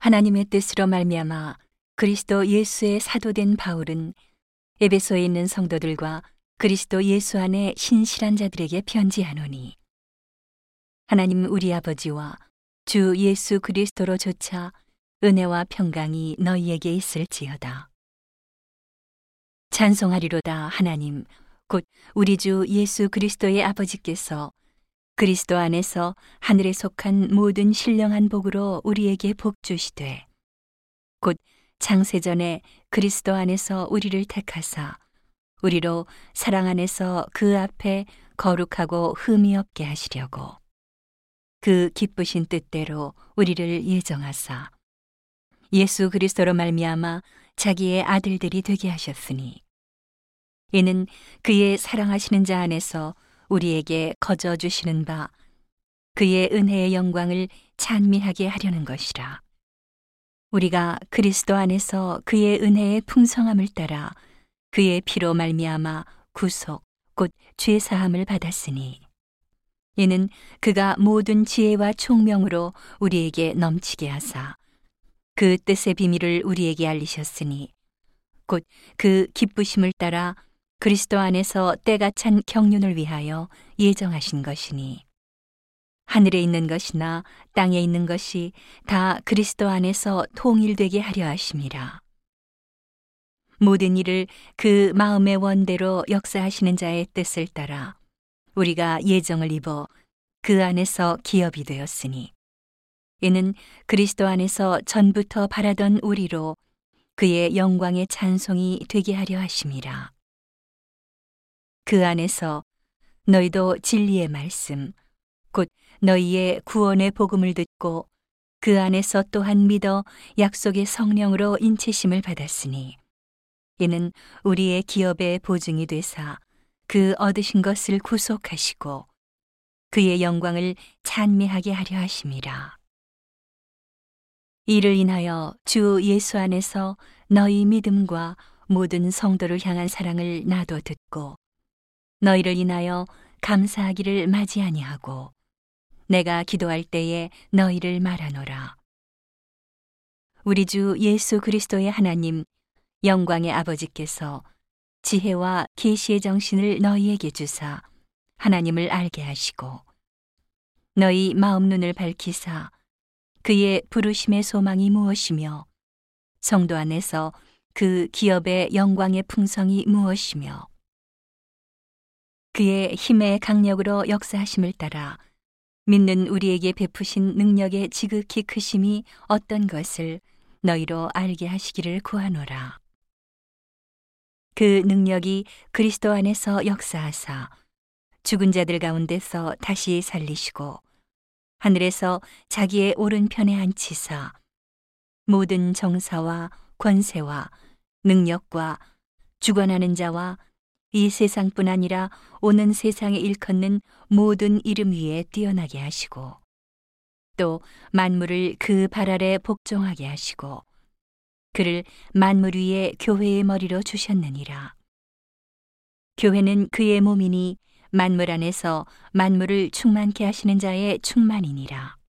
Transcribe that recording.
하나님의 뜻으로 말미암아 그리스도 예수의 사도된 바울은 에베소에 있는 성도들과 그리스도 예수 안에 신실한 자들에게 편지하노니 하나님 우리 아버지와 주 예수 그리스도로 조차 은혜와 평강이 너희에게 있을지어다. 찬송하리로다 하나님 곧 우리 주 예수 그리스도의 아버지께서 그리스도 안에서 하늘에 속한 모든 신령한 복으로 우리에게 복 주시되 곧 창세전에 그리스도 안에서 우리를 택하사 우리로 사랑 안에서 그 앞에 거룩하고 흠이 없게 하시려고 그 기쁘신 뜻대로 우리를 예정하사 예수 그리스도로 말미암아 자기의 아들들이 되게 하셨으니 이는 그의 사랑하시는 자 안에서 우리에게 거저 주시는 바 그의 은혜의 영광을 찬미하게 하려는 것이라. 우리가 그리스도 안에서 그의 은혜의 풍성함을 따라 그의 피로 말미암아 구속 곧 죄 사함을 받았으니 이는 그가 모든 지혜와 총명으로 우리에게 넘치게 하사 그 뜻의 비밀을 우리에게 알리셨으니 곧 그 기쁘심을 따라 그리스도 안에서 때가 찬 경륜을 위하여 예정하신 것이니 하늘에 있는 것이나 땅에 있는 것이 다 그리스도 안에서 통일되게 하려 하심이라. 모든 일을 그 마음의 원대로 역사하시는 자의 뜻을 따라 우리가 예정을 입어 그 안에서 기업이 되었으니 이는 그리스도 안에서 전부터 바라던 우리로 그의 영광의 찬송이 되게 하려 하심이라. 그 안에서 너희도 진리의 말씀, 곧 너희의 구원의 복음을 듣고 그 안에서 또한 믿어 약속의 성령으로 인치심을 받았으니 이는 우리의 기업의 보증이 되사 그 얻으신 것을 구속하시고 그의 영광을 찬미하게 하려 하심이라. 이를 인하여 주 예수 안에서 너희 믿음과 모든 성도를 향한 사랑을 나도 듣고 너희를 인하여 감사하기를 맞이 아니하고 내가 기도할 때에 너희를 말하노라. 우리 주 예수 그리스도의 하나님 영광의 아버지께서 지혜와 계시의 정신을 너희에게 주사 하나님을 알게 하시고 너희 마음 눈을 밝히사 그의 부르심의 소망이 무엇이며 성도 안에서 그 기업의 영광의 풍성이 무엇이며 그의 힘의 강력으로 역사하심을 따라 믿는 우리에게 베푸신 능력의 지극히 크심이 어떤 것을 너희로 알게 하시기를 구하노라. 그 능력이 그리스도 안에서 역사하사 죽은 자들 가운데서 다시 살리시고 하늘에서 자기의 오른편에 앉히사 모든 정사와 권세와 능력과 주관하는 자와 이 세상뿐 아니라 오는 세상에 일컫는 모든 이름 위에 뛰어나게 하시고 또 만물을 그 발 아래 복종하게 하시고 그를 만물 위에 교회의 머리로 주셨느니라. 교회는 그의 몸이니 만물 안에서 만물을 충만케 하시는 자의 충만이니라.